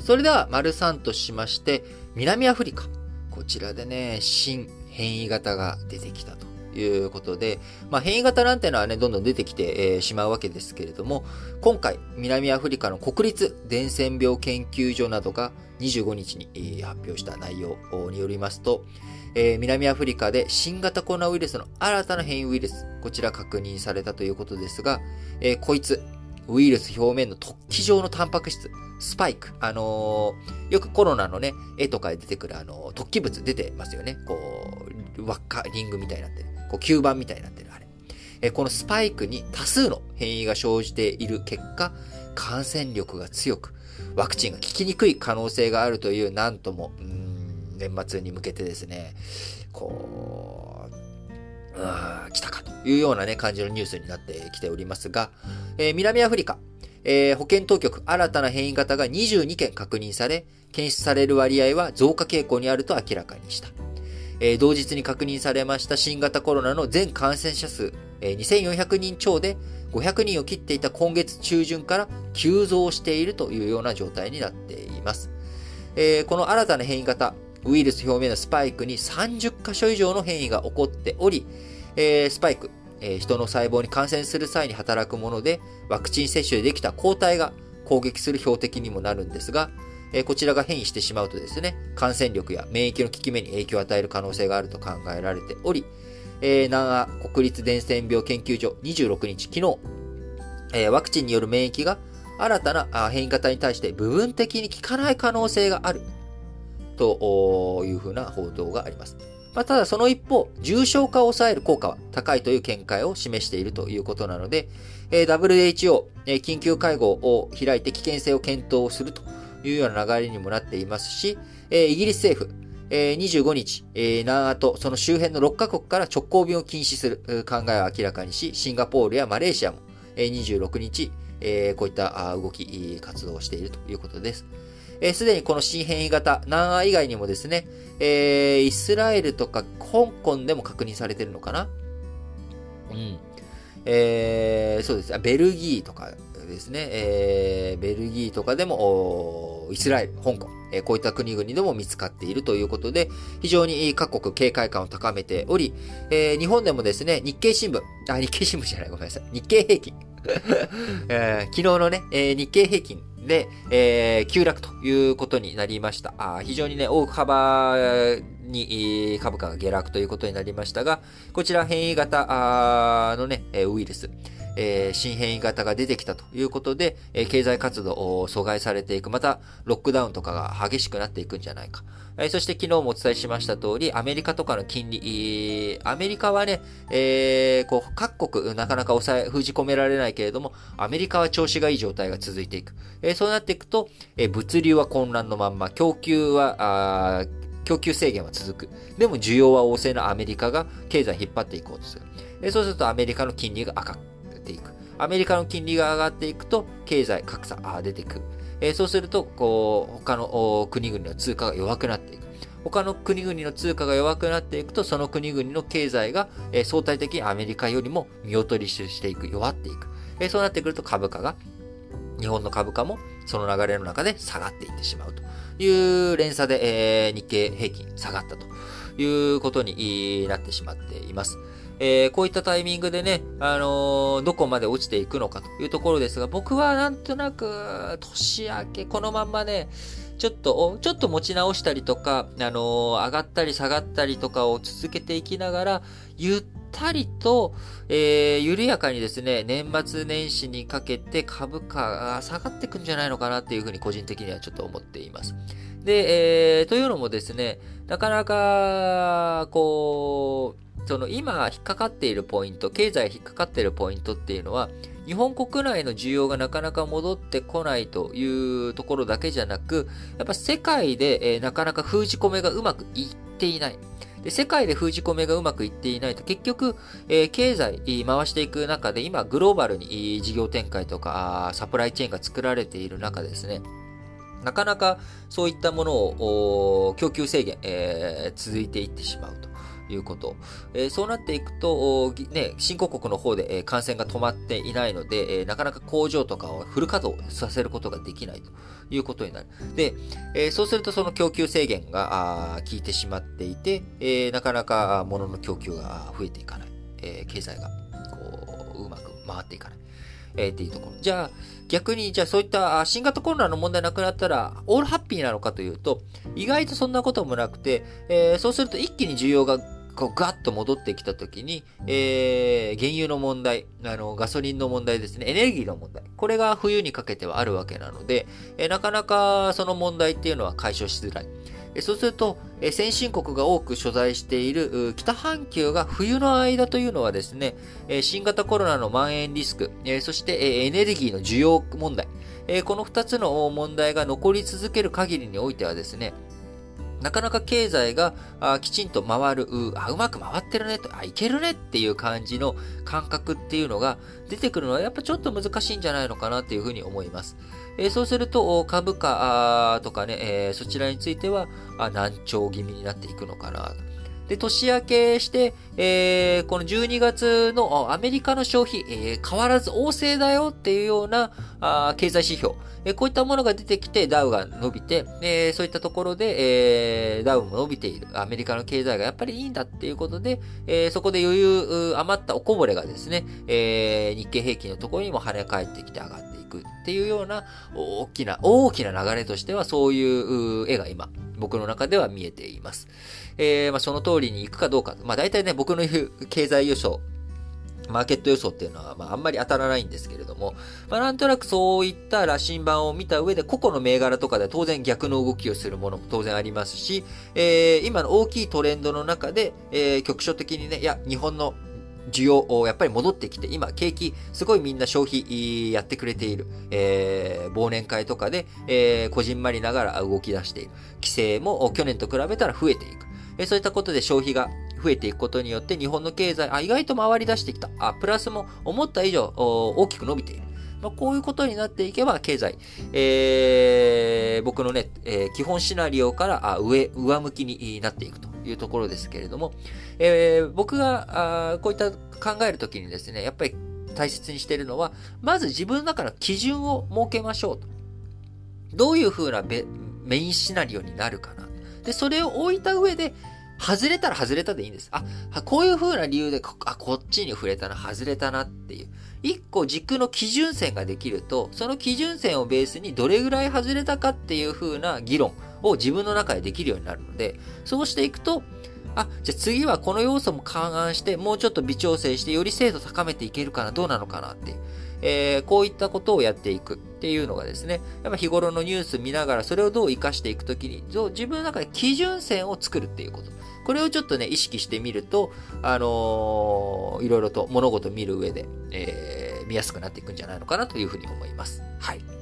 それでは、丸3としまして、南アフリカ。こちらでね、新変異型が出てきたということで、まあ、変異型なんてのはね、どんどん出てきて、えー、しまうわけですけれども、今回、南アフリカの国立伝染病研究所などが25日に、えー、発表した内容によりますと、えー、南アフリカで新型コロナウイルスの新たな変異ウイルス、こちら確認されたということですが、えこいつ、ウイルス表面の突起状のタンパク質、スパイク。あのー、よくコロナのね、絵とかで出てくる、あのー、突起物出てますよね。こう、輪っか、リングみたいになってる。こう、吸盤みたいになってる、あれ。えこのスパイクに多数の変異が生じている結果、感染力が強く、ワクチンが効きにくい可能性があるという、なんとも、うん、年末に向けてですね、こう、うん、来たかというようなね、感じのニュースになってきておりますが、えー、南アフリカ、えー、保健当局、新たな変異型が22件確認され、検出される割合は増加傾向にあると明らかにした。えー、同日に確認されました新型コロナの全感染者数、えー、2400人超で500人を切っていた今月中旬から急増しているというような状態になっています。えー、この新たな変異型、ウイルス表面のスパイクに30箇所以上の変異が起こっており、えー、スパイク、えー、人の細胞に感染する際に働くもので、ワクチン接種でできた抗体が攻撃する標的にもなるんですが、えー、こちらが変異してしまうとですね、感染力や免疫の効き目に影響を与える可能性があると考えられており、えー、南ア国立伝染病研究所26日、昨日、えー、ワクチンによる免疫が新たな変異型に対して部分的に効かない可能性があるというふうな報道があります。まあ、ただその一方、重症化を抑える効果は高いという見解を示しているということなので、え WHO、え緊急会合を開いて危険性を検討するというような流れにもなっていますし、えイギリス政府、え25日、え南アとその周辺の6カ国から直行便を禁止する考えを明らかにし、シンガポールやマレーシアも、え26日、えこういった動き、活動をしているということです。えす、でにこの新変異型、南ア以外にもですね、えー、イスラエルとか香港でも確認されてるのかな？うん。えー、そうです。ベルギーとかですね、えー、ベルギーとかでも、イスラエル、香港、えー、こういった国々でも見つかっているということで、非常に各国警戒感を高めており、えー、日本でもですね、日経新聞、あ、日経新聞じゃない、ごめんなさい。日経平均。えー、昨日のね、えー、日経平均で、えー、急落ということになりました。あ非常にね、大幅に株価が下落ということになりましたが、こちら変異型のね、ウイルス、えー、新変異型が出てきたということで、えー、経済活動を阻害されていく、またロックダウンとかが激しくなっていくんじゃないか。えー、そして昨日もお伝えしました通り、アメリカとかの金利、アメリカはね、えー、こう、各国なかなか抑え、封じ込められないけれども、アメリカは調子がいい状態が続いていく。えー、そうなっていくと、えー、物流は混乱のまんま、供給は、あ供給制限は続く。でも需要は旺盛なアメリカが経済引っ張っていこうとする。そうするとアメリカの金利が赤くていく。アメリカの金利が上がっていくと、経済格差が出てくる。え、そうすると、こう、他の国々の通貨が弱くなっていく。他の国々の通貨が弱くなっていくと、その国々の経済が、え、相対的にアメリカよりも見劣りしていく、弱っていく。え、そうなってくると株価が、日本の株価もその流れの中で下がっていってしまうという連鎖で、えー、日経平均下がったということになってしまっています。えー、こういったタイミングでね、あのー、どこまで落ちていくのかというところですが、僕はなんとなく、年明け、このまんまね、ちょっと、ちょっと持ち直したりとか、あのー、上がったり下がったりとかを続けていきながら、ゆったりと、えー、緩やかにですね、年末年始にかけて株価が下がっていくんじゃないのかなっていうふうに個人的にはちょっと思っています。で、えー、というのもですね、なかなか、こう、その今引っかかっているポイント、経済引っかかっているポイントっていうのは、日本国内の需要がなかなか戻ってこないというところだけじゃなく、やっぱ世界で、えー、なかなか封じ込めがうまくいっていない。で世界で封じ込めがうまくいっていないと結局、えー、経済回していく中で今グローバルに事業展開とかサプライチェーンが作られている中ですね、なかなかそういったものを供給制限、えー、続いていってしまうと。いうこと。えー、そうなっていくと、ね、新興国の方で、え感染が止まっていないので、えなかなか工場とかをフル稼働させることができないということになる。で、えそうするとその供給制限が効いてしまっていて、えなかなか物の供給が増えていかない。え経済がこううまく回っていかない。えー、っていうところ。じゃあ、逆に、じゃあそういった新型コロナの問題なくなったら、オールハッピーなのかというと、意外とそんなこともなくて、えー、そうすると一気に需要がこうガッと戻ってきたときに、えー、原油の問題、あの、ガソリンの問題ですね、エネルギーの問題。これが冬にかけてはあるわけなので、えー、なかなかその問題っていうのは解消しづらい。そうすると、先進国が多く所在している北半球が冬の間というのはですね、新型コロナの蔓延リスク、そしてエネルギーの需要問題、この2つの問題が残り続ける限りにおいてはですね、なかなか経済がきちんと回る、あ、うまく回ってるねと、あ、いけるねっていう感じの感覚っていうのが出てくるのはやっぱちょっと難しいんじゃないのかなっていうふうに思います。えー、そうすると、株価とかね、えー、そちらについては難聴気味になっていくのかな。で、年明けして、えー、この12月のアメリカの消費、えー、変わらず旺盛だよっていうようなあ経済指標、えー、こういったものが出てきてダウが伸びて、えー、そういったところで、えー、ダウも伸びている。アメリカの経済がやっぱりいいんだっていうことで、えー、そこで余裕、余ったおこぼれがですね、えー、日経平均のところにも跳ね返ってきて上がっていくっていうような大きな、大きな流れとしてはそういう絵が今、僕の中では見えています。えー、まあ、その通りに行くかどうか。まあ、大体ね、僕の言う経済予想、マーケット予想っていうのは、まあ、あんまり当たらないんですけれども、まあ、なんとなくそういった羅針盤を見た上で、個々の銘柄とかで当然逆の動きをするものも当然ありますし、えー、今の大きいトレンドの中で、えー、局所的にね、いや、日本の需要をやっぱり戻ってきて、今、景気、すごいみんな消費やってくれている。えー、忘年会とかで、えー、こじんまりながら動き出している。規制も去年と比べたら増えていく。えー、そういったことで消費が増えていくことによって日本の経済、あ、意外と回り出してきた。あ、プラスも思った以上大きく伸びている。まあ、こういうことになっていけば、経済、えー、僕のね、えー、基本シナリオからあ上、上向きになっていくというところですけれども、えー、僕があこういった考えるときにですね、やっぱり大切にしているのは、まず自分の中の基準を設けましょうと。どういう風なメインシナリオになるかな。で、それを置いた上で、外れたら外れたでいいんです。あ、こういう風な理由で、あ、こっちに触れたな、外れたなっていう。一個軸の基準線ができると、その基準線をベースにどれぐらい外れたかっていう風な議論を自分の中でできるようになるので、そうしていくと、あ、じゃあ次はこの要素も勘案して、もうちょっと微調整して、より精度高めていけるかな、どうなのかなっていう。えー、こういったことをやっていくっていうのがですね、やっぱ日頃のニュース見ながらそれをどう活かしていくときに、自分の中で基準線を作るっていうこと。これをちょっとね、意識してみると、あのー、いろいろと物事を見る上で、えー、見やすくなっていくんじゃないのかなというふうに思います。はい。